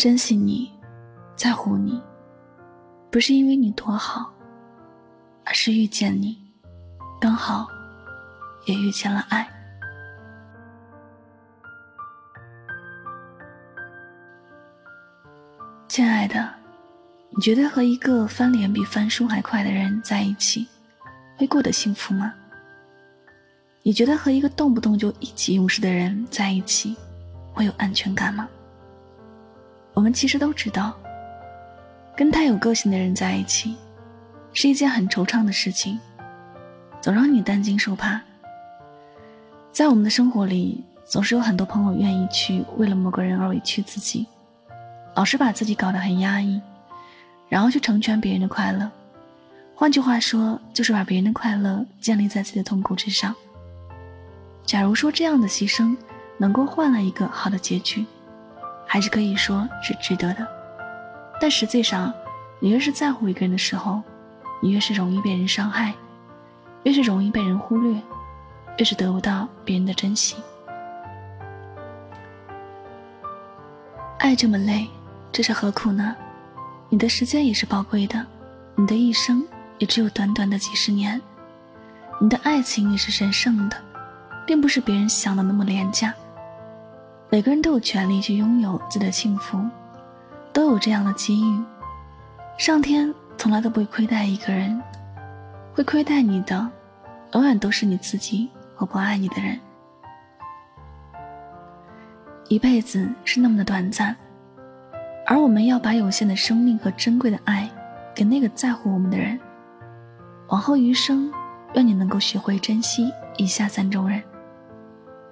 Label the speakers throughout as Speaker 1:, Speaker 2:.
Speaker 1: 珍惜你，在乎你，不是因为你多好，而是遇见你，刚好也遇见了爱。亲爱的，你觉得和一个翻脸比翻书还快的人在一起，会过得幸福吗？你觉得和一个动不动就意气用事的人在一起，会有安全感吗？我们其实都知道，跟太有个性的人在一起，是一件很惆怅的事情，总让你担惊受怕。在我们的生活里，总是有很多朋友愿意去为了某个人而委屈自己，老是把自己搞得很压抑，然后去成全别人的快乐。换句话说，就是把别人的快乐建立在自己的痛苦之上。假如说这样的牺牲能够换来一个好的结局。还是可以说是值得的，但实际上，你越是在乎一个人的时候，你越是容易被人伤害，越是容易被人忽略，越是得不到别人的珍惜。爱这么累，这是何苦呢？你的时间也是宝贵的，你的一生也只有短短的几十年，你的爱情也是神圣的，并不是别人想的那么廉价。每个人都有权利去拥有自己的幸福，都有这样的机遇。上天从来都不会亏待一个人，会亏待你的，永远都是你自己和不爱你的人。一辈子是那么的短暂，而我们要把有限的生命和珍贵的爱，给那个在乎我们的人。往后余生，愿你能够学会珍惜以下三种人。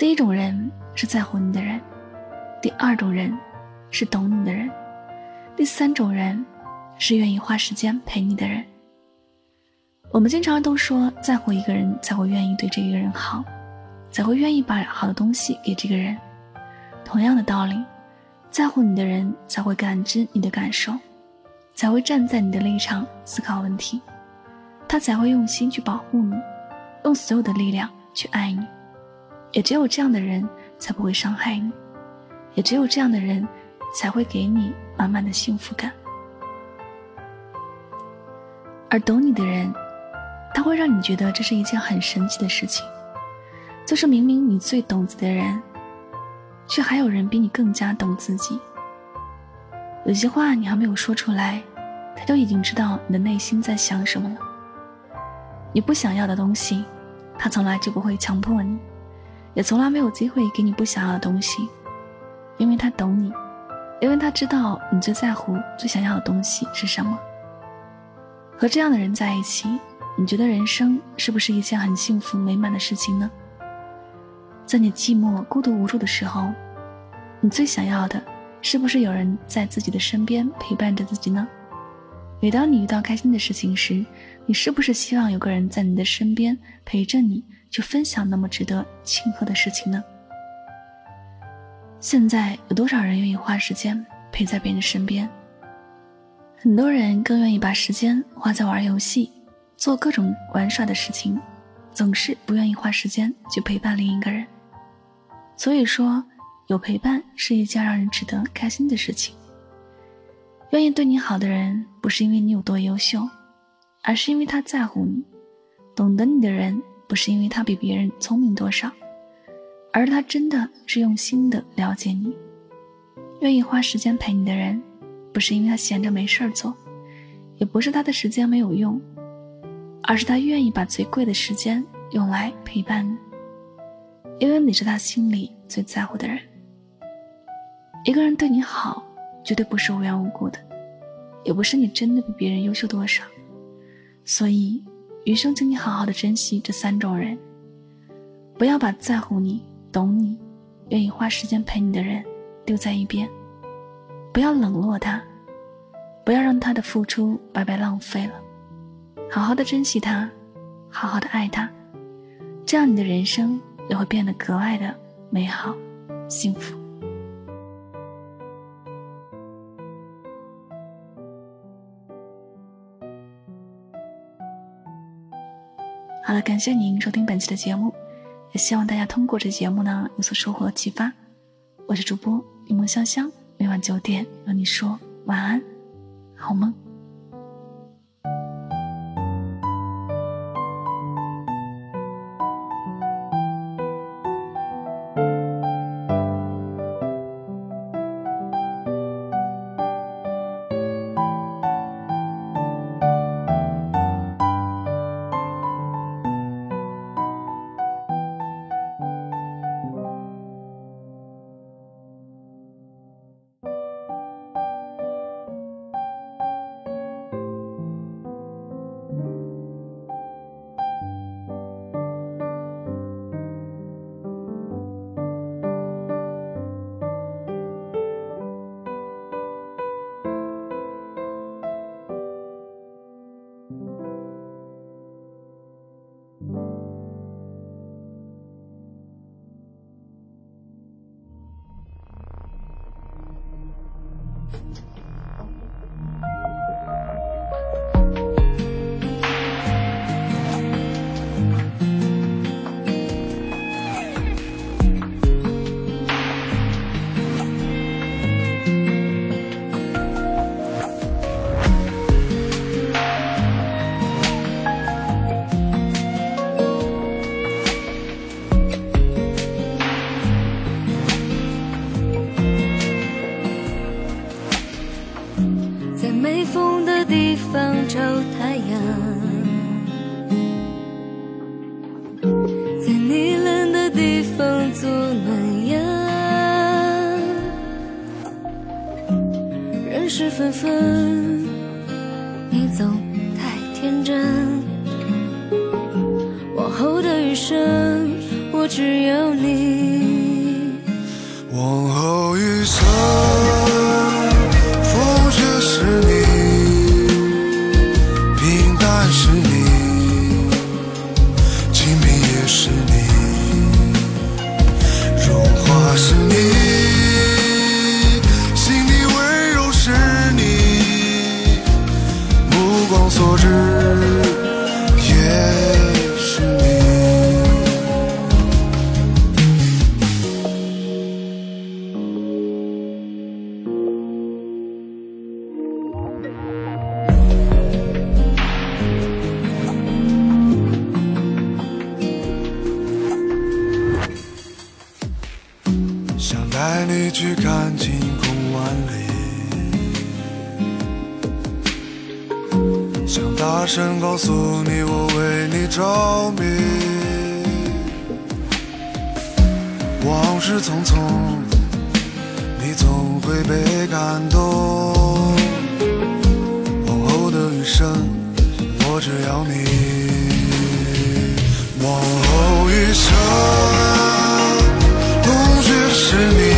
Speaker 1: 第一种人。是在乎你的人，第二种人是懂你的人，第三种人是愿意花时间陪你的人。我们经常都说，在乎一个人才会愿意对这个人好，才会愿意把好的东西给这个人。同样的道理，在乎你的人才会感知你的感受，才会站在你的立场思考问题，他才会用心去保护你，用所有的力量去爱你。也只有这样的人。才不会伤害你，也只有这样的人，才会给你满满的幸福感。而懂你的人，他会让你觉得这是一件很神奇的事情，就是明明你最懂自己的人，却还有人比你更加懂自己。有些话你还没有说出来，他就已经知道你的内心在想什么了。你不想要的东西，他从来就不会强迫你。也从来没有机会给你不想要的东西，因为他懂你，因为他知道你最在乎、最想要的东西是什么。和这样的人在一起，你觉得人生是不是一件很幸福美满的事情呢？在你寂寞、孤独、无助的时候，你最想要的是不是有人在自己的身边陪伴着自己呢？每当你遇到开心的事情时，你是不是希望有个人在你的身边陪着你？去分享那么值得庆贺的事情呢？现在有多少人愿意花时间陪在别人身边？很多人更愿意把时间花在玩游戏、做各种玩耍的事情，总是不愿意花时间去陪伴另一个人。所以说，有陪伴是一件让人值得开心的事情。愿意对你好的人，不是因为你有多优秀，而是因为他在乎你，懂得你的人。不是因为他比别人聪明多少，而他真的是用心的了解你，愿意花时间陪你的人，不是因为他闲着没事儿做，也不是他的时间没有用，而是他愿意把最贵的时间用来陪伴你，因为你是他心里最在乎的人。一个人对你好，绝对不是无缘无故的，也不是你真的比别人优秀多少。所以，余生，请你好好的珍惜这三种人，不要把在乎你、懂你、愿意花时间陪你的人丢在一边，不要冷落他，不要让他的付出白白浪费了，好好的珍惜他，好好的爱他，这样你的人生也会变得格外的美好、幸福。感谢您收听本期的节目，也希望大家通过这节目呢有所收获和启发。我是主播柠檬香香，每晚九点和你说晚安，好梦。
Speaker 2: 分，你总太天真。往后的余生，我只有你。
Speaker 3: 去看晴空万里。想大声告诉你我为你着迷。往事匆匆你总会被感动。
Speaker 2: 往后的余生我只要你。往后余生冬雪是你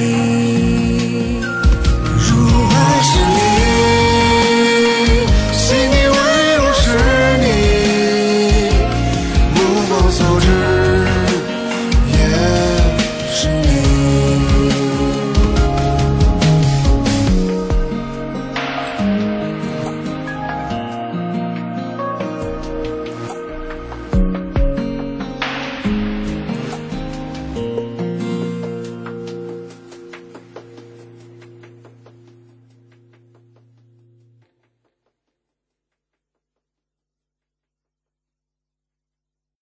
Speaker 4: me.